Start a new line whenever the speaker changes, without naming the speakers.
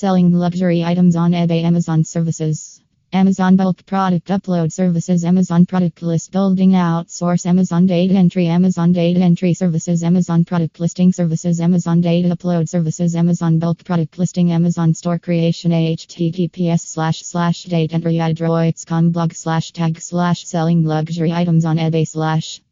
Selling luxury items on eBay Amazon services. Amazon bulk product upload services Amazon product list building outsource Amazon data entry Amazon data entry services Amazon product listing services Amazon data upload services Amazon bulk product listing Amazon store creation https slash slash data entry adroits.com blog slash tag slash selling luxury items on eBay slash